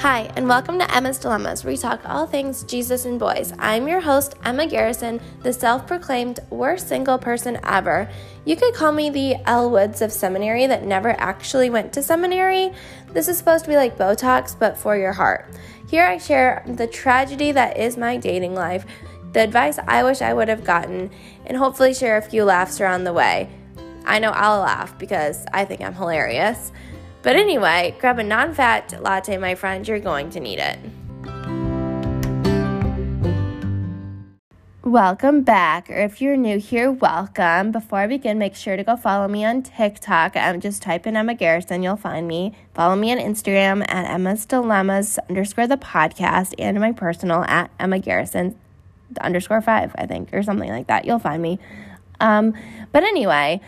Hi, and welcome to Emma's Dilemmas, where we talk all things Jesus and boys. I'm your host, Emma Garrison, the self proclaimed worst single person ever. You could call me the Elle Woods of seminary that never actually went to seminary. This is supposed to be like Botox, but for your heart. Here I share the tragedy that is my dating life, the advice I wish I would have gotten, and hopefully share a few laughs around the way. I know I'll laugh because I think I'm hilarious. But anyway, grab a non fat latte, my friend. You're going to need it. Welcome back, or if you're new here, welcome. Before I begin, make sure to go follow me on TikTok. I'm just type in Emma Garrison, you'll find me. Follow me on Instagram at Emma's Dilemmas underscore the podcast and my personal at Emma Garrison underscore five, I think, or something like that. You'll find me. Um, but anyway,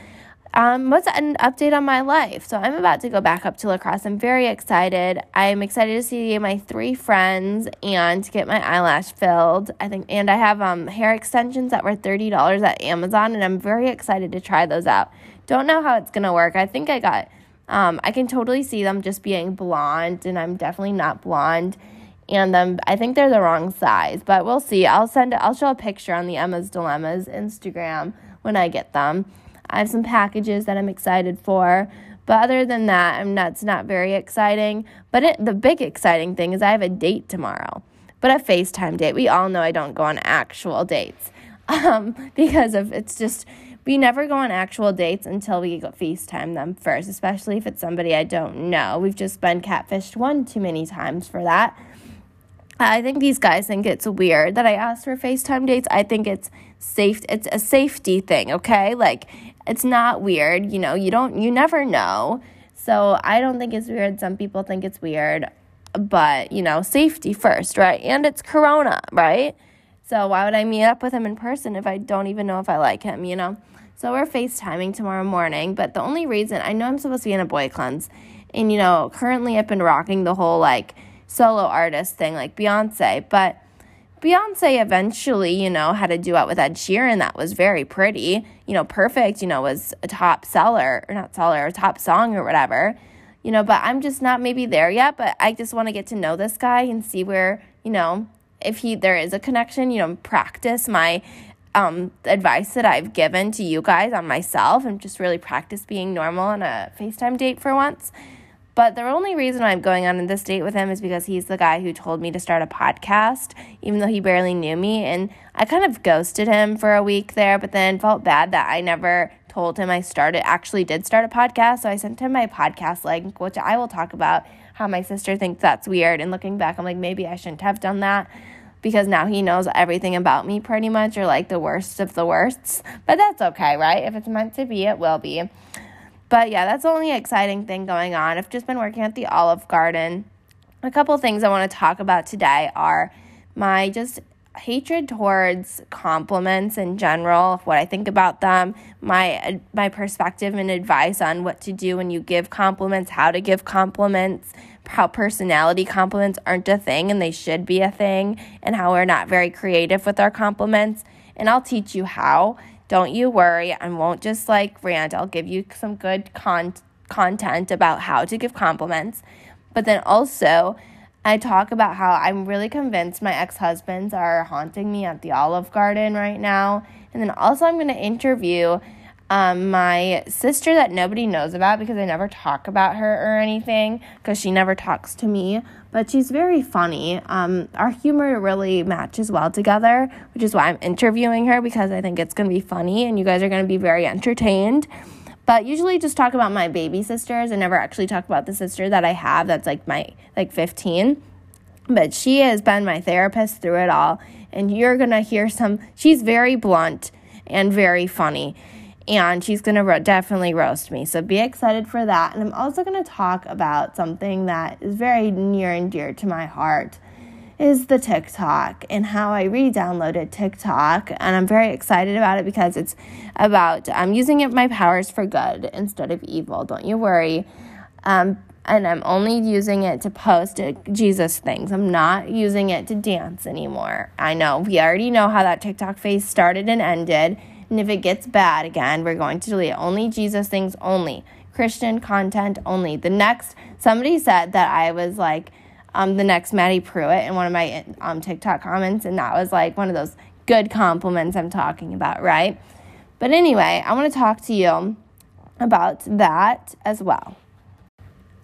um, what's an update on my life? So I'm about to go back up to La Crosse. I'm very excited. I'm excited to see my three friends and to get my eyelash filled. I think, and I have um, hair extensions that were thirty dollars at Amazon, and I'm very excited to try those out. Don't know how it's gonna work. I think I got. Um, I can totally see them just being blonde, and I'm definitely not blonde. And um, I think they're the wrong size, but we'll see. I'll send. I'll show a picture on the Emma's Dilemmas Instagram when I get them. I have some packages that I'm excited for. But other than that, I'm not, it's not very exciting. But it, the big exciting thing is I have a date tomorrow, but a FaceTime date. We all know I don't go on actual dates um, because of it's just we never go on actual dates until we FaceTime them first, especially if it's somebody I don't know. We've just been catfished one too many times for that. I think these guys think it's weird that I asked for FaceTime dates. I think it's safe it's a safety thing, okay? Like it's not weird, you know, you don't you never know. So I don't think it's weird. Some people think it's weird, but you know, safety first, right? And it's corona, right? So why would I meet up with him in person if I don't even know if I like him, you know? So we're FaceTiming tomorrow morning, but the only reason I know I'm supposed to be in a boy cleanse, and you know, currently I've been rocking the whole like solo artist thing like Beyonce, but Beyonce eventually, you know, had a duet with Ed Sheeran that was very pretty. You know, Perfect, you know, was a top seller, or not seller, a top song or whatever. You know, but I'm just not maybe there yet, but I just want to get to know this guy and see where, you know, if he there is a connection, you know, practice my um, advice that I've given to you guys on myself and just really practice being normal on a FaceTime date for once. But the only reason I'm going on this date with him is because he's the guy who told me to start a podcast, even though he barely knew me. And I kind of ghosted him for a week there, but then felt bad that I never told him I started, actually did start a podcast. So I sent him my podcast link, which I will talk about how my sister thinks that's weird. And looking back, I'm like, maybe I shouldn't have done that because now he knows everything about me pretty much, or like the worst of the worsts. But that's okay, right? If it's meant to be, it will be. But yeah, that's the only exciting thing going on. I've just been working at the Olive Garden. A couple things I want to talk about today are my just hatred towards compliments in general, what I think about them, my my perspective and advice on what to do when you give compliments, how to give compliments, how personality compliments aren't a thing and they should be a thing, and how we're not very creative with our compliments. And I'll teach you how. Don't you worry. I won't just like rant. I'll give you some good con- content about how to give compliments. But then also, I talk about how I'm really convinced my ex husbands are haunting me at the Olive Garden right now. And then also, I'm going to interview um, my sister that nobody knows about because I never talk about her or anything because she never talks to me. But she's very funny. Um, our humor really matches well together, which is why I'm interviewing her because I think it's going to be funny and you guys are going to be very entertained. But usually just talk about my baby sisters. I never actually talk about the sister that I have that's like my like 15. But she has been my therapist through it all and you're going to hear some she's very blunt and very funny and she's going to ro- definitely roast me. So be excited for that. And I'm also going to talk about something that is very near and dear to my heart is the TikTok and how I re-downloaded TikTok and I'm very excited about it because it's about I'm using it my powers for good instead of evil. Don't you worry. Um, and I'm only using it to post Jesus things. I'm not using it to dance anymore. I know we already know how that TikTok phase started and ended and if it gets bad again, we're going to delete only Jesus things only, Christian content only. The next, somebody said that I was like, um, the next Maddie Prewett in one of my um, TikTok comments, and that was like one of those good compliments I'm talking about, right? But anyway, I want to talk to you about that as well.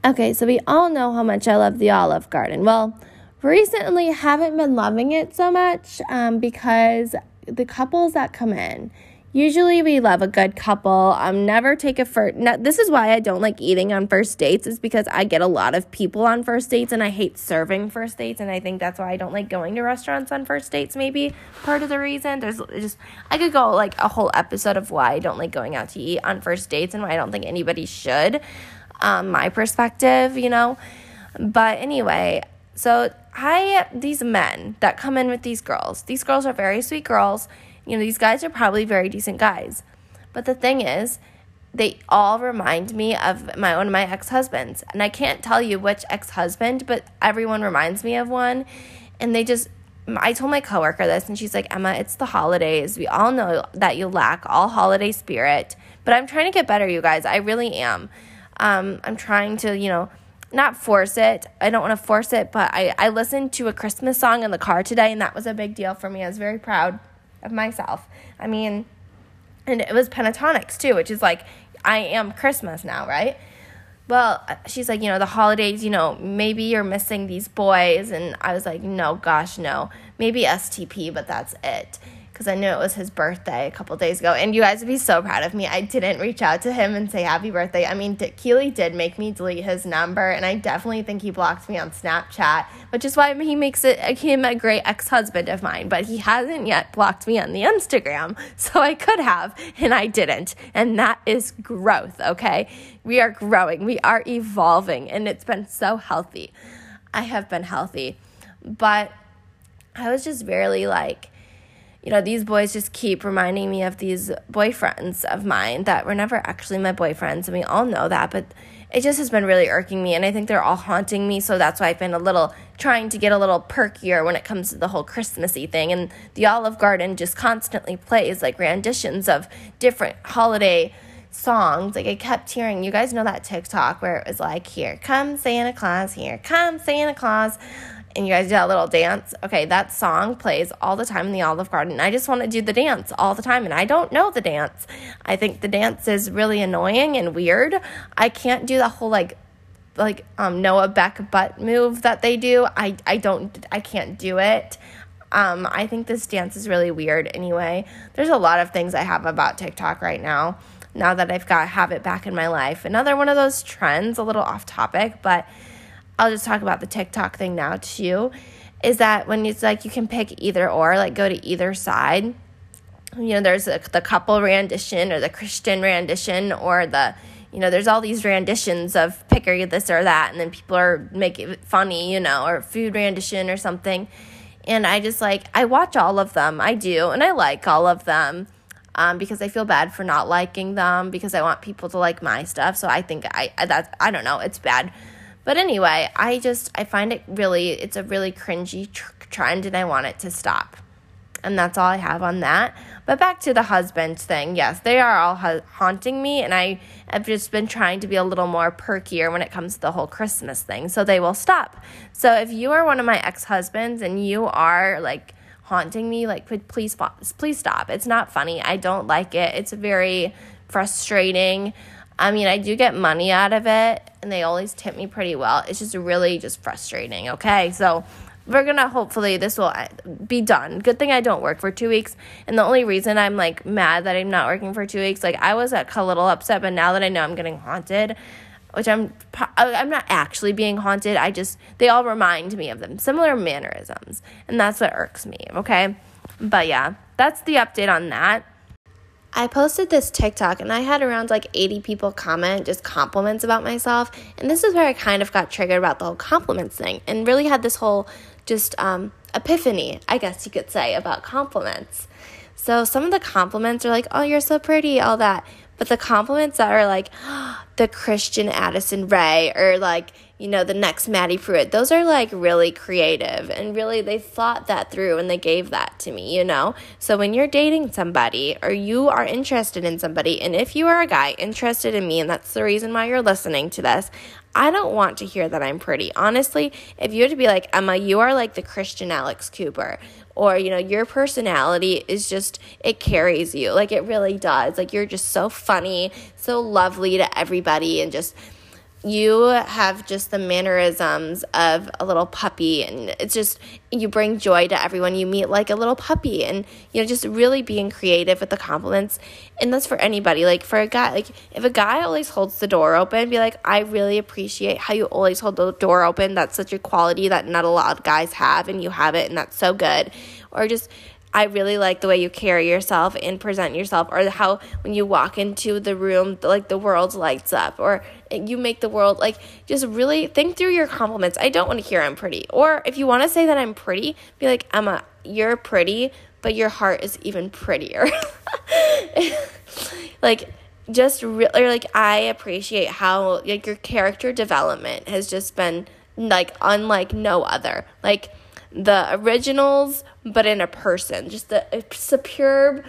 Okay, so we all know how much I love the Olive Garden. Well, recently haven't been loving it so much um, because the couples that come in Usually we love a good couple. Um, never take a first. this is why I don't like eating on first dates is because I get a lot of people on first dates and I hate serving first dates and I think that's why I don't like going to restaurants on first dates. Maybe part of the reason. There's just I could go like a whole episode of why I don't like going out to eat on first dates and why I don't think anybody should. Um, my perspective, you know. But anyway, so I these men that come in with these girls. These girls are very sweet girls you know, these guys are probably very decent guys. But the thing is, they all remind me of my one of my ex-husbands. And I can't tell you which ex-husband, but everyone reminds me of one. And they just I told my coworker this and she's like, "Emma, it's the holidays. We all know that you lack all holiday spirit." But I'm trying to get better, you guys. I really am. Um, I'm trying to, you know, not force it. I don't want to force it, but I, I listened to a Christmas song in the car today, and that was a big deal for me. I was very proud of myself. I mean, and it was Pentatonix too, which is like, I am Christmas now, right? Well, she's like, you know, the holidays, you know, maybe you're missing these boys. And I was like, no, gosh, no. Maybe STP, but that's it because I knew it was his birthday a couple days ago. And you guys would be so proud of me. I didn't reach out to him and say happy birthday. I mean, Keely did make me delete his number, and I definitely think he blocked me on Snapchat, which is why he makes it uh, him a great ex husband of mine. But he hasn't yet blocked me on the Instagram, so I could have, and I didn't. And that is growth, okay? We are growing, we are evolving, and it's been so healthy. I have been healthy, but I was just really like, you know, these boys just keep reminding me of these boyfriends of mine that were never actually my boyfriends. And we all know that, but it just has been really irking me. And I think they're all haunting me. So that's why I've been a little trying to get a little perkier when it comes to the whole Christmassy thing. And the Olive Garden just constantly plays like renditions of different holiday songs. Like I kept hearing, you guys know that TikTok where it was like, here come Santa Claus, here come Santa Claus and you guys do that little dance. Okay, that song plays all the time in the Olive Garden. I just want to do the dance all the time, and I don't know the dance. I think the dance is really annoying and weird. I can't do the whole like like um, Noah Beck butt move that they do. I I don't I can't do it. Um, I think this dance is really weird anyway. There's a lot of things I have about TikTok right now. Now that I've got have it back in my life. Another one of those trends, a little off topic, but I'll just talk about the TikTok thing now too, is that when it's like you can pick either or, like go to either side. You know, there's a, the couple rendition or the Christian rendition or the, you know, there's all these renditions of picker this or that, and then people are making it funny, you know, or food rendition or something. And I just like, I watch all of them. I do, and I like all of them. Um, because I feel bad for not liking them because I want people to like my stuff. So I think I, I that I don't know, it's bad. But anyway, I just I find it really it's a really cringy tr- trend and I want it to stop. And that's all I have on that. But back to the husband thing. Yes, they are all ha- haunting me and I have just been trying to be a little more perkier when it comes to the whole Christmas thing. So they will stop. So if you are one of my ex-husbands and you are like haunting me, like please please stop. It's not funny. I don't like it. It's very frustrating. I mean, I do get money out of it and they always tip me pretty well. It's just really just frustrating, okay? So, we're gonna hopefully this will uh, be done. Good thing I don't work for two weeks. And the only reason I'm like mad that I'm not working for two weeks, like I was like, a little upset, but now that I know I'm getting haunted, which I'm I'm not actually being haunted. I just they all remind me of them, similar mannerisms, and that's what irks me. Okay, but yeah, that's the update on that. I posted this TikTok and I had around like 80 people comment just compliments about myself. And this is where I kind of got triggered about the whole compliments thing and really had this whole just um, epiphany, I guess you could say, about compliments. So some of the compliments are like, oh, you're so pretty, all that. But the compliments that are like, oh, the Christian Addison Rae or like, you know, the next Maddie Prewett. Those are like really creative and really they thought that through and they gave that to me, you know? So when you're dating somebody or you are interested in somebody, and if you are a guy interested in me, and that's the reason why you're listening to this, I don't want to hear that I'm pretty. Honestly, if you were to be like, Emma, you are like the Christian Alex Cooper, or, you know, your personality is just, it carries you. Like, it really does. Like, you're just so funny, so lovely to everybody, and just, you have just the mannerisms of a little puppy and it's just you bring joy to everyone. You meet like a little puppy and you know just really being creative with the compliments. And that's for anybody. Like for a guy like if a guy always holds the door open be like i really appreciate how you always hold the door open. That's such a quality that not a lot of guys have and you have it and that's so good. Or just I really like the way you carry yourself and present yourself, or how when you walk into the room, like the world lights up, or you make the world like just really think through your compliments. I don't want to hear I'm pretty, or if you want to say that I'm pretty, be like Emma, you're pretty, but your heart is even prettier. like just really like I appreciate how like your character development has just been like unlike no other. Like the originals, but in a person. Just a superb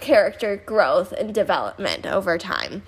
character growth and development over time.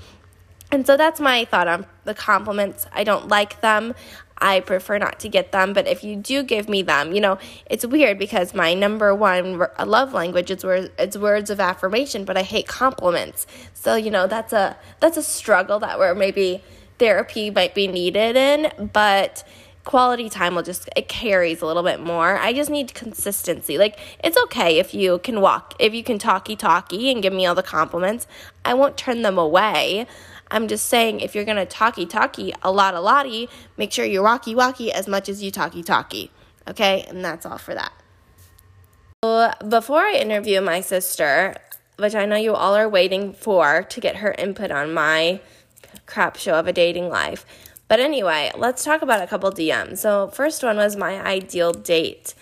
And so that's my thought on the compliments. I don't like them. I prefer not to get them, but if you do give me them, you know, it's weird because my number one uh, love language is words, it's words of affirmation, but I hate compliments. So, you know, that's a that's a struggle that where maybe therapy might be needed in, but quality time will just it carries a little bit more. I just need consistency. Like it's okay if you can walk, if you can talkie talkie and give me all the compliments. I won't turn them away. I'm just saying if you're gonna talkie talkie a lot a lottie, make sure you walkie walkie as much as you talkie talkie. Okay, and that's all for that. So before I interview my sister, which I know you all are waiting for to get her input on my crap show of a dating life. But anyway, let's talk about a couple DMs. So, first one was my ideal date.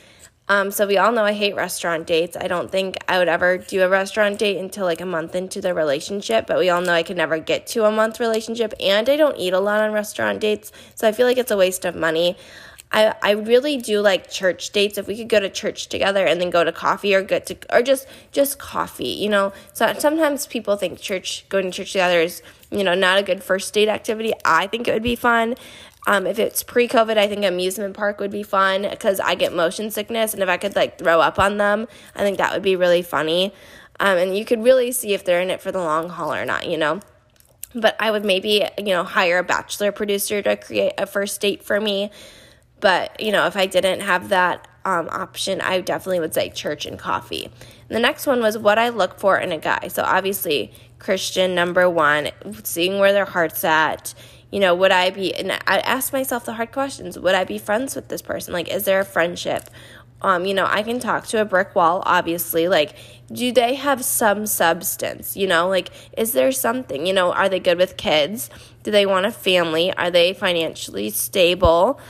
Um, so we all know I hate restaurant dates. I don't think I would ever do a restaurant date until like a month into the relationship, but we all know I could never get to a month relationship and I don't eat a lot on restaurant dates. So I feel like it's a waste of money. I, I really do like church dates. If we could go to church together and then go to coffee or get to or just just coffee, you know. So sometimes people think church going to church together is you know, not a good first date activity. I think it would be fun. Um, if it's pre COVID, I think amusement park would be fun because I get motion sickness. And if I could like throw up on them, I think that would be really funny. Um, and you could really see if they're in it for the long haul or not, you know? But I would maybe, you know, hire a bachelor producer to create a first date for me. But, you know, if I didn't have that um, option, I definitely would say church and coffee. And the next one was what I look for in a guy. So obviously, Christian, number one, seeing where their heart's at. You know, would I be, and I ask myself the hard questions would I be friends with this person? Like, is there a friendship? Um, you know, I can talk to a brick wall, obviously. Like, do they have some substance? You know, like, is there something? You know, are they good with kids? Do they want a family? Are they financially stable?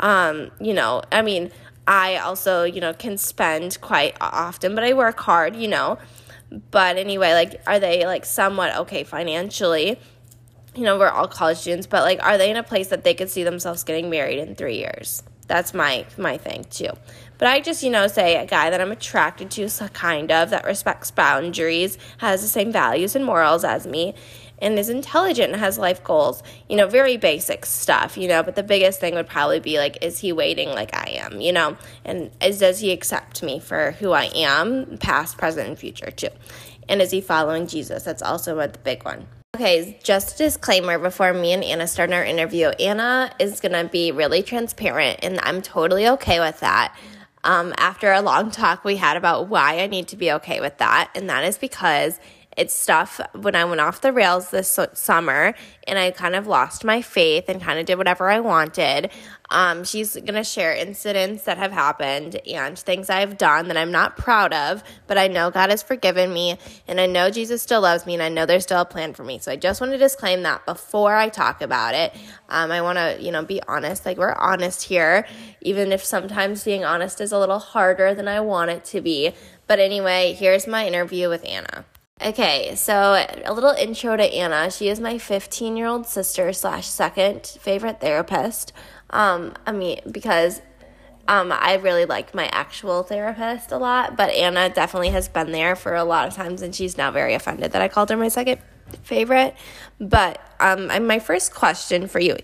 Um, you know, I mean, I also, you know, can spend quite often, but I work hard, you know. But anyway, like, are they like somewhat okay financially? You know, we're all college students, but like, are they in a place that they could see themselves getting married in three years? That's my my thing too. But I just, you know, say a guy that I'm attracted to, kind of, that respects boundaries, has the same values and morals as me, and is intelligent and has life goals. You know, very basic stuff, you know, but the biggest thing would probably be like, is he waiting like I am, you know? And is does he accept me for who I am, past, present, and future too? And is he following Jesus? That's also a big one. Okay, just a disclaimer before me and Anna start our interview. Anna is going to be really transparent, and I'm totally okay with that. Um, after a long talk we had about why I need to be okay with that, and that is because it's stuff when I went off the rails this summer and I kind of lost my faith and kind of did whatever I wanted. Um, she's going to share incidents that have happened and things I've done that I'm not proud of, but I know God has forgiven me and I know Jesus still loves me and I know there's still a plan for me. So I just want to disclaim that before I talk about it. Um, I want to, you know, be honest. Like we're honest here, even if sometimes being honest is a little harder than I want it to be. But anyway, here's my interview with Anna. Okay, so a little intro to Anna. She is my 15 year old sister slash second favorite therapist. Um, I mean, because um, I really like my actual therapist a lot, but Anna definitely has been there for a lot of times, and she's now very offended that I called her my second favorite. But um, my first question for you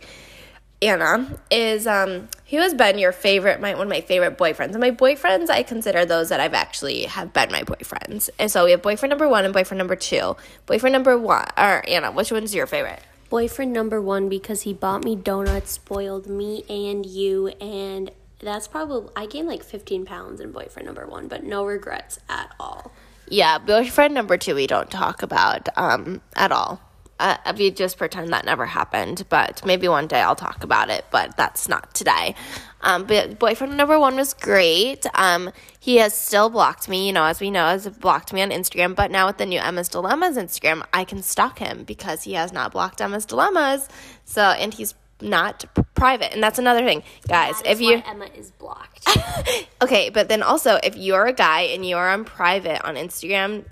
Anna, is um, who has been your favorite, my, one of my favorite boyfriends? And my boyfriends, I consider those that I've actually have been my boyfriends. And so we have boyfriend number one and boyfriend number two. Boyfriend number one, or Anna, which one's your favorite? Boyfriend number one because he bought me donuts, spoiled me and you, and that's probably, I gained like 15 pounds in boyfriend number one, but no regrets at all. Yeah, boyfriend number two, we don't talk about um, at all uh, if you just pretend that never happened, but maybe one day I'll talk about it, but that's not today. Um, but boyfriend number one was great. Um, he has still blocked me, you know, as we know, has blocked me on Instagram. But now with the new Emma's Dilemmas Instagram, I can stalk him because he has not blocked Emma's Dilemmas. So, and he's not private, and that's another thing, guys. if you Emma is blocked. okay, but then also if you're a guy and you're on private on Instagram,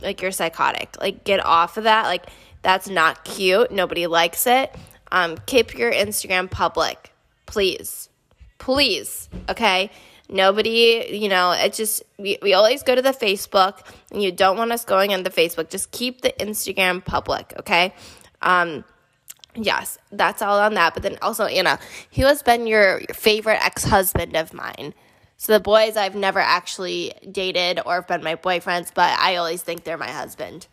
like you're psychotic. Like get off of that. Like that's not cute. Nobody likes it. Um, keep your Instagram public, please. Please, okay? Nobody, you know, it just, we, we always go to the Facebook, and you don't want us going on the Facebook. Just keep the Instagram public, okay? Um, yes, that's all on that. But then also, Anna, who has been your, your favorite ex husband of mine? So the boys I've never actually dated or have been my boyfriends, but I always think they're my husband.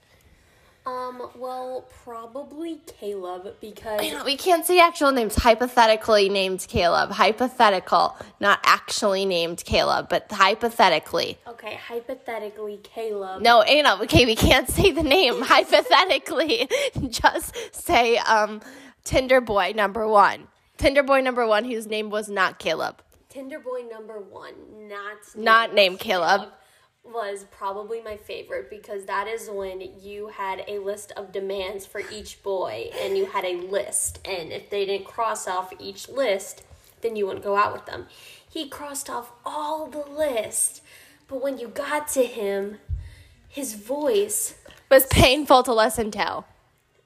Um, well, probably Caleb because we can't say actual names. Hypothetically named Caleb. Hypothetical, not actually named Caleb, but hypothetically. Okay, hypothetically Caleb. No, Anna. Okay, we can't say the name. hypothetically, just say um, Tinder boy number one. Tinder boy number one, whose name was not Caleb. Tinder boy number one, not not named Caleb. Caleb was probably my favorite because that is when you had a list of demands for each boy and you had a list. And if they didn't cross off each list then you wouldn't go out with them. He crossed off all the list but when you got to him his voice was painful to listen to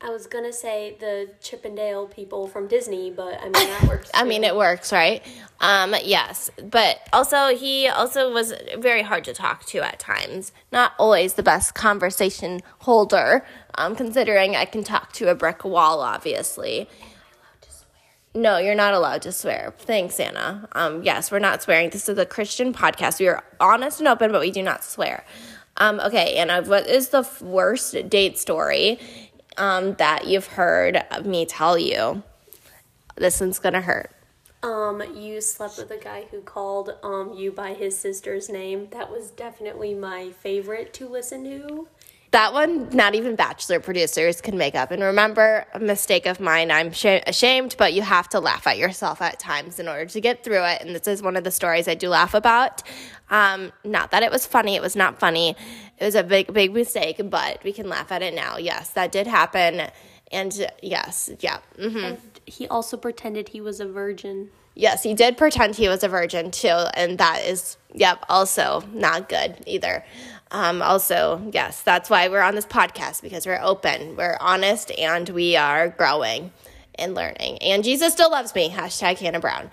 I was gonna say the Chippendale people from Disney, but I mean that works. I mean it works, right? Um, yes, but also he also was very hard to talk to at times. Not always the best conversation holder, um, considering I can talk to a brick wall, obviously. No, you're not allowed to swear. Thanks, Anna. Um, yes, we're not swearing. This is a Christian podcast. We are honest and open, but we do not swear. Um, okay, Anna, what is the worst date story um, that you've heard me tell you. This one's gonna hurt. Um, you slept with a guy who called um you by his sister's name. That was definitely my favorite to listen to that one, not even bachelor producers can make up. And remember, a mistake of mine, I'm sh- ashamed, but you have to laugh at yourself at times in order to get through it. And this is one of the stories I do laugh about. Um, not that it was funny, it was not funny. It was a big, big mistake, but we can laugh at it now. Yes, that did happen. And yes, yeah. Mm-hmm. And he also pretended he was a virgin. Yes, he did pretend he was a virgin too. And that is, yep, also not good either. Um, also, yes, that's why we're on this podcast because we're open, we're honest, and we are growing and learning. And Jesus still loves me. Hashtag Hannah Brown.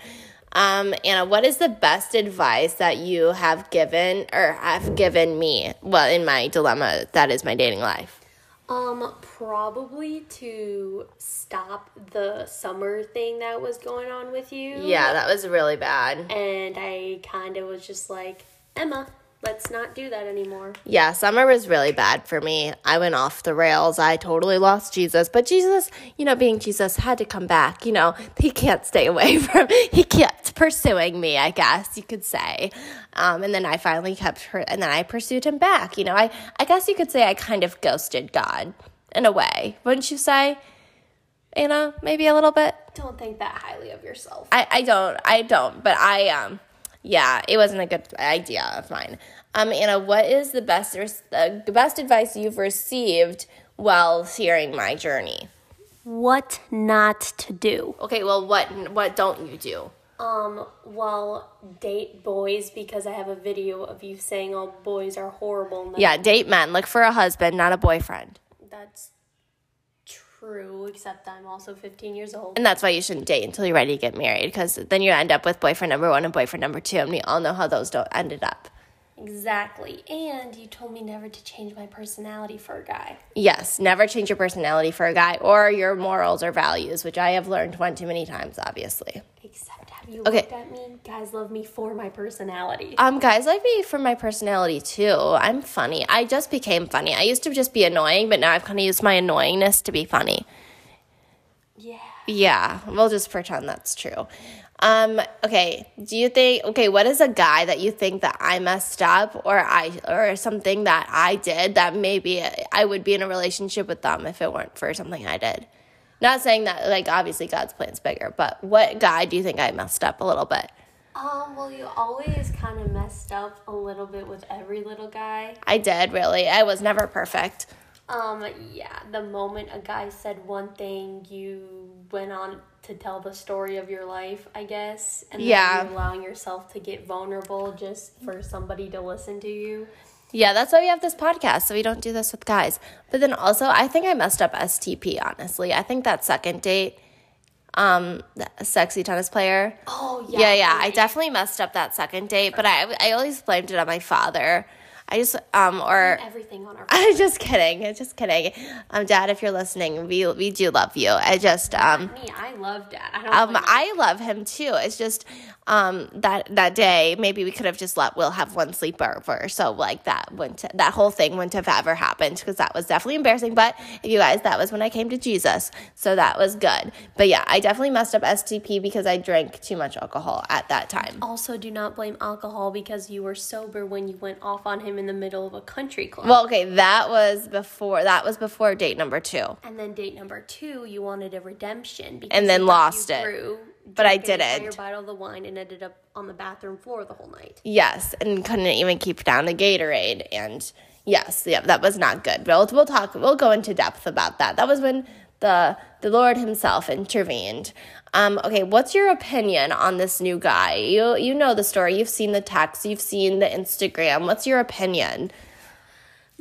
Um, Anna, what is the best advice that you have given or have given me? Well, in my dilemma, that is my dating life. Um, probably to stop the summer thing that was going on with you. Yeah, that was really bad. And I kind of was just like, Emma, let's not do that anymore. Yeah, summer was really bad for me. I went off the rails. I totally lost Jesus. But Jesus, you know, being Jesus had to come back. You know, he can't stay away from, he kept pursuing me, I guess you could say. Um, and then I finally kept her, and then I pursued him back. You know, I, I guess you could say I kind of ghosted God in a way, wouldn't you say? Anna, maybe a little bit. Don't think that highly of yourself. I, I don't. I don't. But I um yeah, it wasn't a good idea of mine. Um, Anna, what is the best the best advice you've received while hearing my journey? What not to do? Okay, well, what what don't you do? Um, well, date boys because I have a video of you saying all boys are horrible. Yeah, date men. Look for a husband, not a boyfriend. That's true, except I'm also 15 years old. And that's why you shouldn't date until you're ready to get married, because then you end up with boyfriend number one and boyfriend number two, and we all know how those don't ended up. Exactly. And you told me never to change my personality for a guy. Yes, never change your personality for a guy or your morals or values, which I have learned one too many times, obviously. Except have you Okay. looked at me? Guys love me for my personality. Um, guys like me for my personality too. I'm funny. I just became funny. I used to just be annoying, but now I've kind of used my annoyingness to be funny. Yeah. Yeah, we'll just pretend that's true. Um, okay, do you think okay, what is a guy that you think that I messed up or I or something that I did that maybe I would be in a relationship with them if it weren't for something I did? Not saying that like obviously God's plan's bigger, but what guy do you think I messed up a little bit? Um, well, you always kind of messed up a little bit with every little guy. I did really. I was never perfect. Um, yeah, the moment a guy said one thing, you went on to tell the story of your life, I guess. And then Yeah. you're allowing yourself to get vulnerable just for somebody to listen to you. Yeah, that's why we have this podcast, so we don't do this with guys. But then also, I think I messed up STP, honestly. I think that second date, um, the sexy tennis player. Oh, yeah. Yeah, yeah, I definitely messed up that second date, but I, I always blamed it on my father. I just, um, or. Everything on our I'm just kidding. I'm just kidding. Um, Dad, if you're listening, we we do love you. I just um me, I love dad. I don't um I love him too. It's just um that that day maybe we could have just let Will have one sleepover. So like that wouldn't that whole thing wouldn't have ever happened because that was definitely embarrassing. But you guys, that was when I came to Jesus, so that was good. But yeah, I definitely messed up STP because I drank too much alcohol at that time. Also, do not blame alcohol because you were sober when you went off on him in the middle of a country club. Well, okay, that was before that was before date number two. and then date number two, you wanted a redemption because And then lost it. But I drank an entire didn't. bottle of the wine and ended up on the bathroom floor the whole night. Yes, and couldn't even keep down a Gatorade. And yes, yeah, that was not good. We'll, we'll talk. We'll go into depth about that. That was when the the Lord Himself intervened. Um, okay, what's your opinion on this new guy? You you know the story. You've seen the text. You've seen the Instagram. What's your opinion?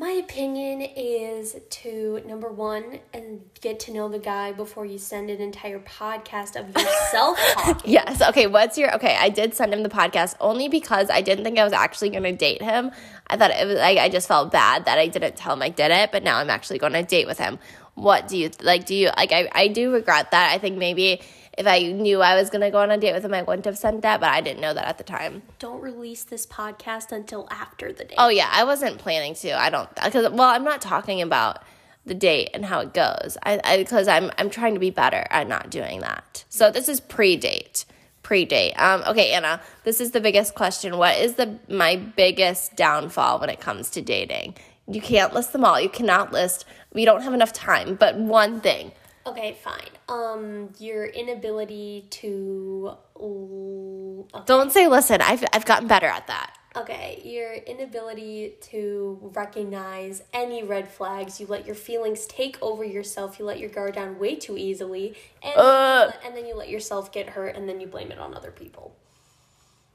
My opinion is to number one and get to know the guy before you send an entire podcast of yourself talking. Yes. Okay. What's your okay? I did send him the podcast only because I didn't think I was actually going to date him. I thought it was like I just felt bad that I didn't tell him I did it, but now I'm actually going to date with him. What do you like? Do you like? I I do regret that. I think maybe if I knew I was going to go on a date with him, I wouldn't have sent that, but I didn't know that at the time. Don't release this podcast until after the date. Oh yeah, I wasn't planning to. I don't because well, I'm not talking about the date and how it goes. I because I'm I'm trying to be better at not doing that. So this is pre-date. Pre-date. Um okay, Anna, this is the biggest question. What is the my biggest downfall when it comes to dating? You can't list them all. You cannot list. We don't have enough time, but one thing. Okay, fine. Um, your inability to. Okay. Don't say listen. I've I've gotten better at that. Okay, your inability to recognize any red flags. You let your feelings take over yourself. You let your guard down way too easily, and Ugh. and then you let yourself get hurt, and then you blame it on other people.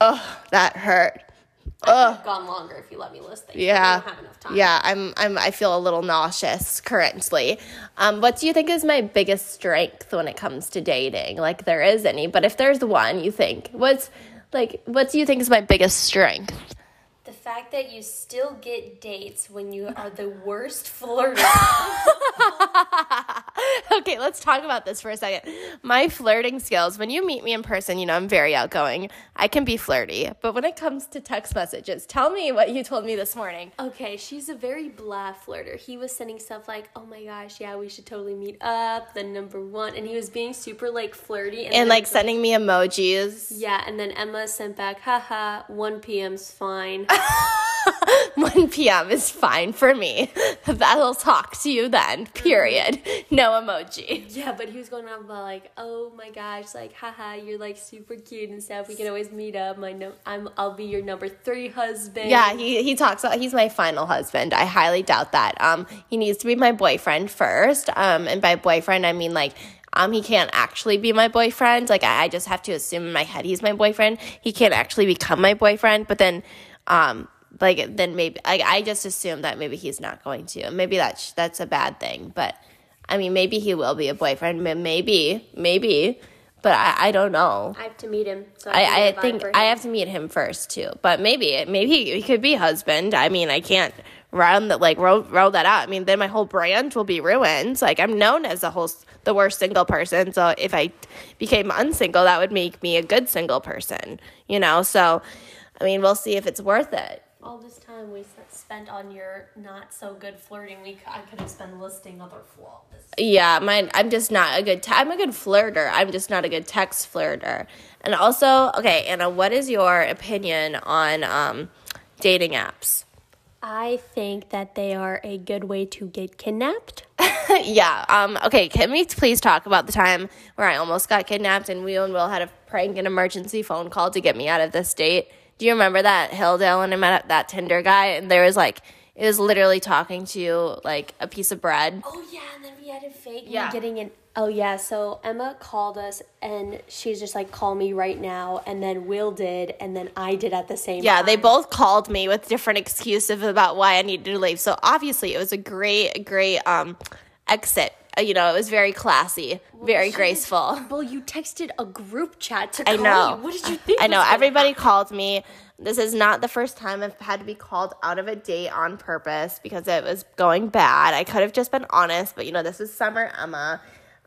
Oh, that hurt. I've gone longer if you let me list things. Yeah. we don't have enough time. Yeah, I'm I'm I feel a little nauseous currently. Um what do you think is my biggest strength when it comes to dating? Like there is any, but if there's one you think, what's like what do you think is my biggest strength? The fact that you still get dates when you are the worst flirter. okay, let's talk about this for a second. My flirting skills, when you meet me in person, you know, I'm very outgoing. I can be flirty. But when it comes to text messages, tell me what you told me this morning. Okay, she's a very blah flirter. He was sending stuff like, "Oh my gosh, yeah, we should totally meet up." The number one, and he was being super like flirty And then- like sending me emojis. yeah, and then Emma sent back, "Haha, one p.m.'s fine." 1 p.m. is fine for me. That'll talk to you then, period. No emoji. yeah, but he was going on about like, "Oh my gosh, like, haha, you're like super cute and stuff. We can always meet up. My no, I'm, I'll be your number three husband." Yeah, he, he talks about he's my final husband. I highly doubt that. Um, he needs to be my boyfriend first. Um, and by boyfriend, I mean like Um, he can't actually be my boyfriend. Like I, I just have to assume in my head he's my boyfriend. He can't actually become my boyfriend. But then, um, like then maybe I, I just assume that maybe he's not going to. Maybe that's that's a bad thing. But I mean, maybe he will be a boyfriend. Maybe, maybe. But I, I don't know. I have to meet him. So I, I vibe think I have to meet him first too. But maybe maybe he could be husband. I mean, I can't round that like roll, roll that out. I mean, then my whole brand will be ruined. Like I'm known as the whole the worst single person. So if I became unsingle, that would make me a good single person. You know. So I mean, we'll see if it's worth it. All this time we spent on your not so good flirting, we c- I could have spent listing other flaws. Yeah, mine. I'm just not a good. Te- I'm a good flirter. I'm just not a good text flirter. And also, okay, Anna, what is your opinion on um, dating apps? I think that they are a good way to get kidnapped. yeah. Um. Okay. Can we please talk about the time where I almost got kidnapped and we and Will had a prank and emergency phone call to get me out of this state? Do you remember that Hilldale and I met up that Tinder guy and there was like it was literally talking to like a piece of bread. Oh yeah, and then we had a fake Yeah. getting an Oh yeah, so Emma called us and she's just like, "Call me right now," and then Will did, and then I did at the same Yeah, time. they both called me with different excuses about why I needed to leave. So obviously, it was a great, great um, exit. Uh, You know, it was very classy, very graceful. Well, you texted a group chat to I call know. you. What did you think? I know. Everybody happen? called me. This is not the first time I've had to be called out of a date on purpose because it was going bad. I could have just been honest, but you know, this is summer Emma.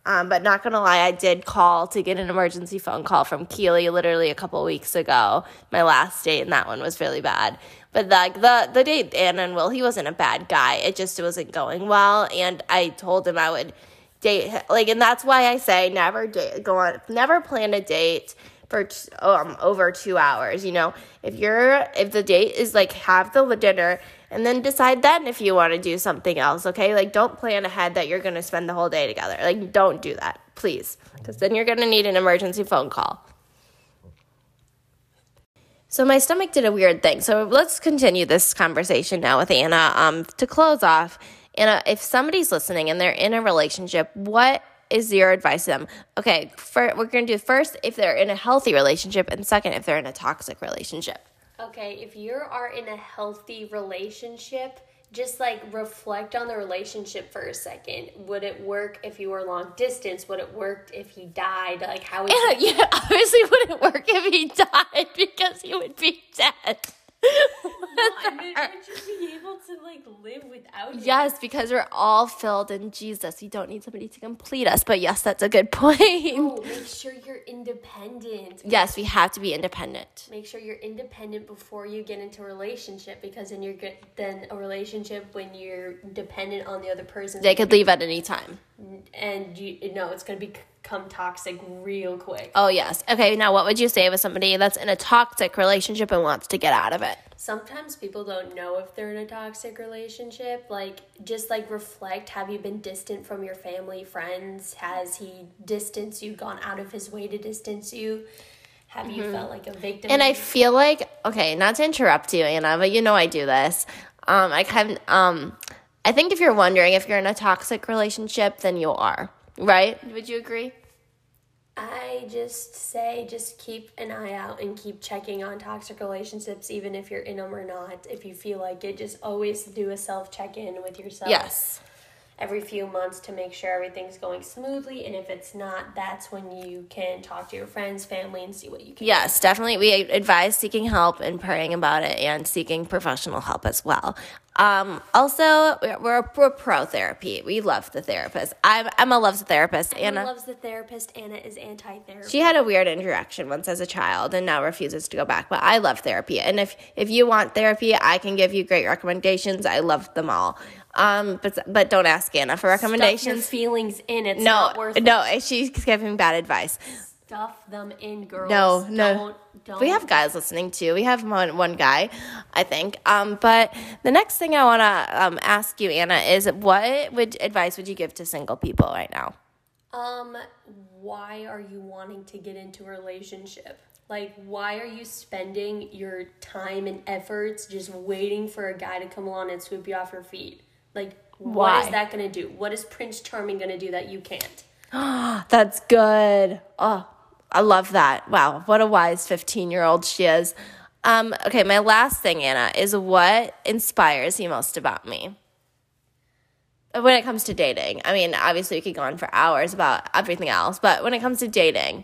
Um, but not gonna lie, I did call to get an emergency phone call from Keely literally a couple weeks ago. My last date, and that one was really bad. But like the the date Anna and Will, he wasn't a bad guy. It just wasn't going well, and I told him I would date hi- like, and that's why I say never date go on, never plan a date for t- um over two hours. You know, if you're if the date is like have the dinner and then decide then if you want to do something else. Okay, like don't plan ahead that you're gonna spend the whole day together. Like don't do that, please, because then you're gonna need an emergency phone call. So my stomach did a weird thing. So let's continue this conversation now with Anna. Um, to close off, Anna, if somebody's listening and they're in a relationship, what is your advice to them? Okay, for, we're gonna do first if they're in a healthy relationship, and second if they're in a toxic relationship. Okay, if you are in a healthy relationship, just like reflect on the relationship for a second. Would it work if you were long distance? Would it work if he died? Like how would you yeah, obviously wouldn't work if he died because he would be dead. I mean, would you be able to like live without him? yes, because we're all filled in Jesus. We don't need somebody to complete us. But yes, that's a good point. Oh, make sure you're independent. Yes, we have to be independent. Make sure you're independent before you get into a relationship because then you're good. Then a relationship when you're dependent on the other person, They could leave at any time. and you know it's gonna become toxic real quick. Oh, yes. Okay, now what would you say with somebody that's in a toxic relationship and wants to get out of it? Sometimes people don't know if they're in a toxic relationship. Like, just like reflect have you been distant from your family, friends? Has he distanced you, gone out of his way to distance you? Have you felt like a victim? And I feel like, okay, not to interrupt you, Anna, but you know I do this. Um, I kind of, um, I think if you're wondering if you're in a toxic relationship, then you are, right? Would you agree? I just say just keep an eye out and keep checking on toxic relationships, even if you're in them or not. If you feel like it, just always do a self check in with yourself. Yes. Every few months to make sure everything's going smoothly. And if it's not, that's when you can talk to your friends, family, and see what you can Yes, definitely. We advise seeking help and praying about it and seeking professional help as well. Um, also, we're, we're, we're pro therapy. We love the therapist. I'm, Emma loves the therapist. Anna Anna. loves the therapist. Anna is anti therapy. She had a weird interaction once as a child and now refuses to go back. But I love therapy. And if, if you want therapy, I can give you great recommendations. I love them all. Um, but but don't ask Anna for Stuff your recommendations. feelings in. It's No, not worth it. no, she's giving bad advice. Stuff them in, girls. No, no. Don't, don't. We have guys listening too. We have one, one guy, I think. Um, but the next thing I want to um, ask you, Anna, is what would advice would you give to single people right now? Um, why are you wanting to get into a relationship? Like, why are you spending your time and efforts just waiting for a guy to come along and swoop you off your feet? Like, what Why? is that gonna do? What is Prince Charming gonna do that you can't? That's good. Oh, I love that. Wow, what a wise 15 year old she is. Um, okay, my last thing, Anna, is what inspires you most about me? When it comes to dating. I mean, obviously, we could go on for hours about everything else, but when it comes to dating,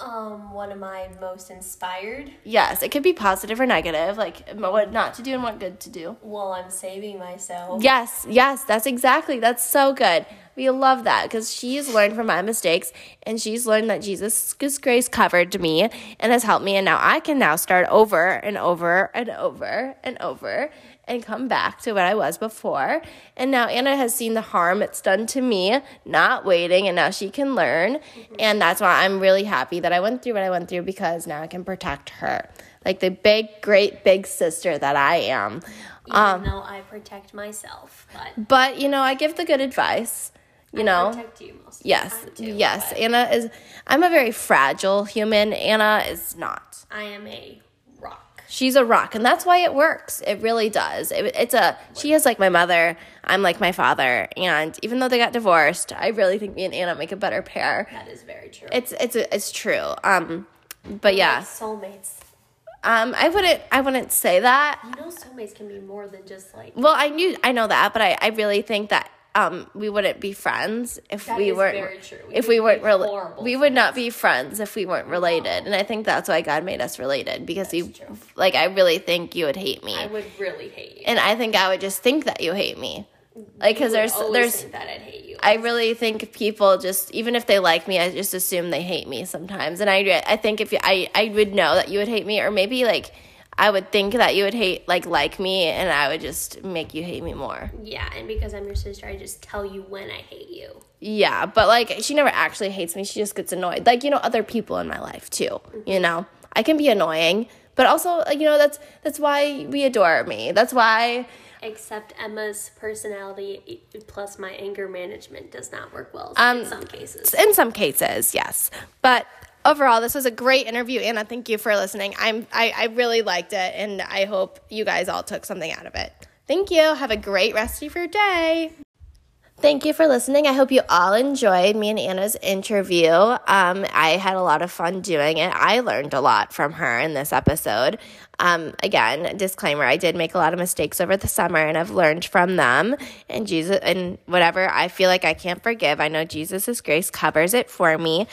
Um, what am I most inspired? yes, it could be positive or negative, like what not to do and what good to do. Well, I'm saving myself. Yes, yes, that's exactly. That's so good. We love that because she's learned from my mistakes and she's learned that Jesus' grace covered me and has helped me. And now I can now start over and over and over and over and come back to what I was before. And now Anna has seen the harm it's done to me, not waiting, and now she can learn. Mm-hmm. And that's why I'm really happy that I went through what I went through because now I can protect her. Like the big, great, big sister that I am. Even um, though I protect myself, but But you know, I give the good advice. You know, protect you most. Of yes, the time too, yes. but Anna is. I'm a very fragile human. Anna is not. I am a. She's a rock, and that's why it works. It really does. It, it's a. She is like my mother. I'm like my father, and even though they got divorced, I really think me and Anna make a better pair. That is very true. It's it's it's true. Um, but yeah. Like soulmates. Um, I wouldn't I wouldn't say that. You know, soulmates can be more than just like. Well, I knew I know that, but I, I really think that um we wouldn't be friends if That we weren't. We if we weren't related. We would not be friends if we weren't related, and I think that's why God made us related because true. like I really think you would hate me, I would really hate you. and I think I would just think that you hate me, like because there's there's think that I'd hate you. I really think people just even if they like me, I just assume they hate me sometimes. And I I think if you, I I would know that you would hate me, or maybe like I would think that you would hate like like me, and I would just make you hate me more. yeah, and because I'm your sister, I just tell you when I hate you. Yeah, but like she never actually hates me. She just gets annoyed. Like you know, other people in my life too. You know, I can be annoying, but also you know that's that's why we adore me. That's why Except Emma's personality plus my anger management does not work well Um, in some cases. in some cases, yes. But overall, this was a great interview, Anna. Thank you for listening. I'm I, I really liked it, and I hope you guys all took something out of it. Thank you. Have a great rest of your day. Thank you for listening. I hope you all enjoyed me and Anna's interview. Um, I had a lot of fun doing it. I learned a lot from her in this episode. Um, again, disclaimer: I did make a lot of mistakes over the summer, and I've learned from them. And Jesus, and whatever I feel like I can't forgive, I know Jesus' grace covers it for me.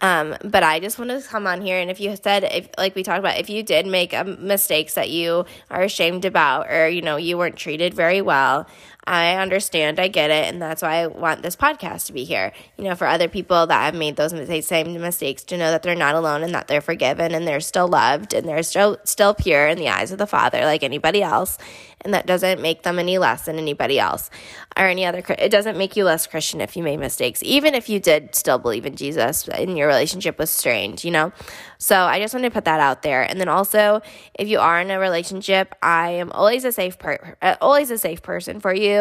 Um, but I just wanted to come on here, and if you said, if like we talked about, if you did make um, mistakes that you are ashamed about, or you know you weren't treated very well, I understand, I get it, and that's why I want this podcast to be here. You know, for other people that have made those same mistakes, to know that they're not alone and that they're forgiven and they're still loved and they're still still pure in the eyes of the Father, like anybody else, and that doesn't make them any less than anybody else or any other. It doesn't make you less Christian if you made mistakes, even if you did still believe in Jesus and your relationship was strained. You know, so I just wanted to put that out there, and then also if you are in a relationship, I am always a safe per- uh, always a safe person for you.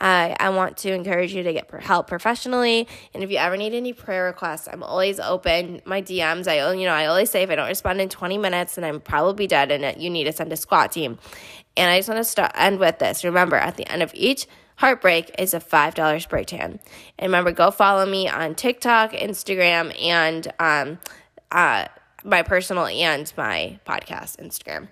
I I want to encourage you to get help professionally, and if you ever need any prayer requests, I'm always open. My DMs, I you know I always say if I don't respond in 20 minutes, then I'm probably dead, and you need to send a SWAT team. And I just want to start end with this. Remember, at the end of each heartbreak is a $5 spray tan. And remember, go follow me on TikTok, Instagram, and um, uh, my personal and my podcast Instagram.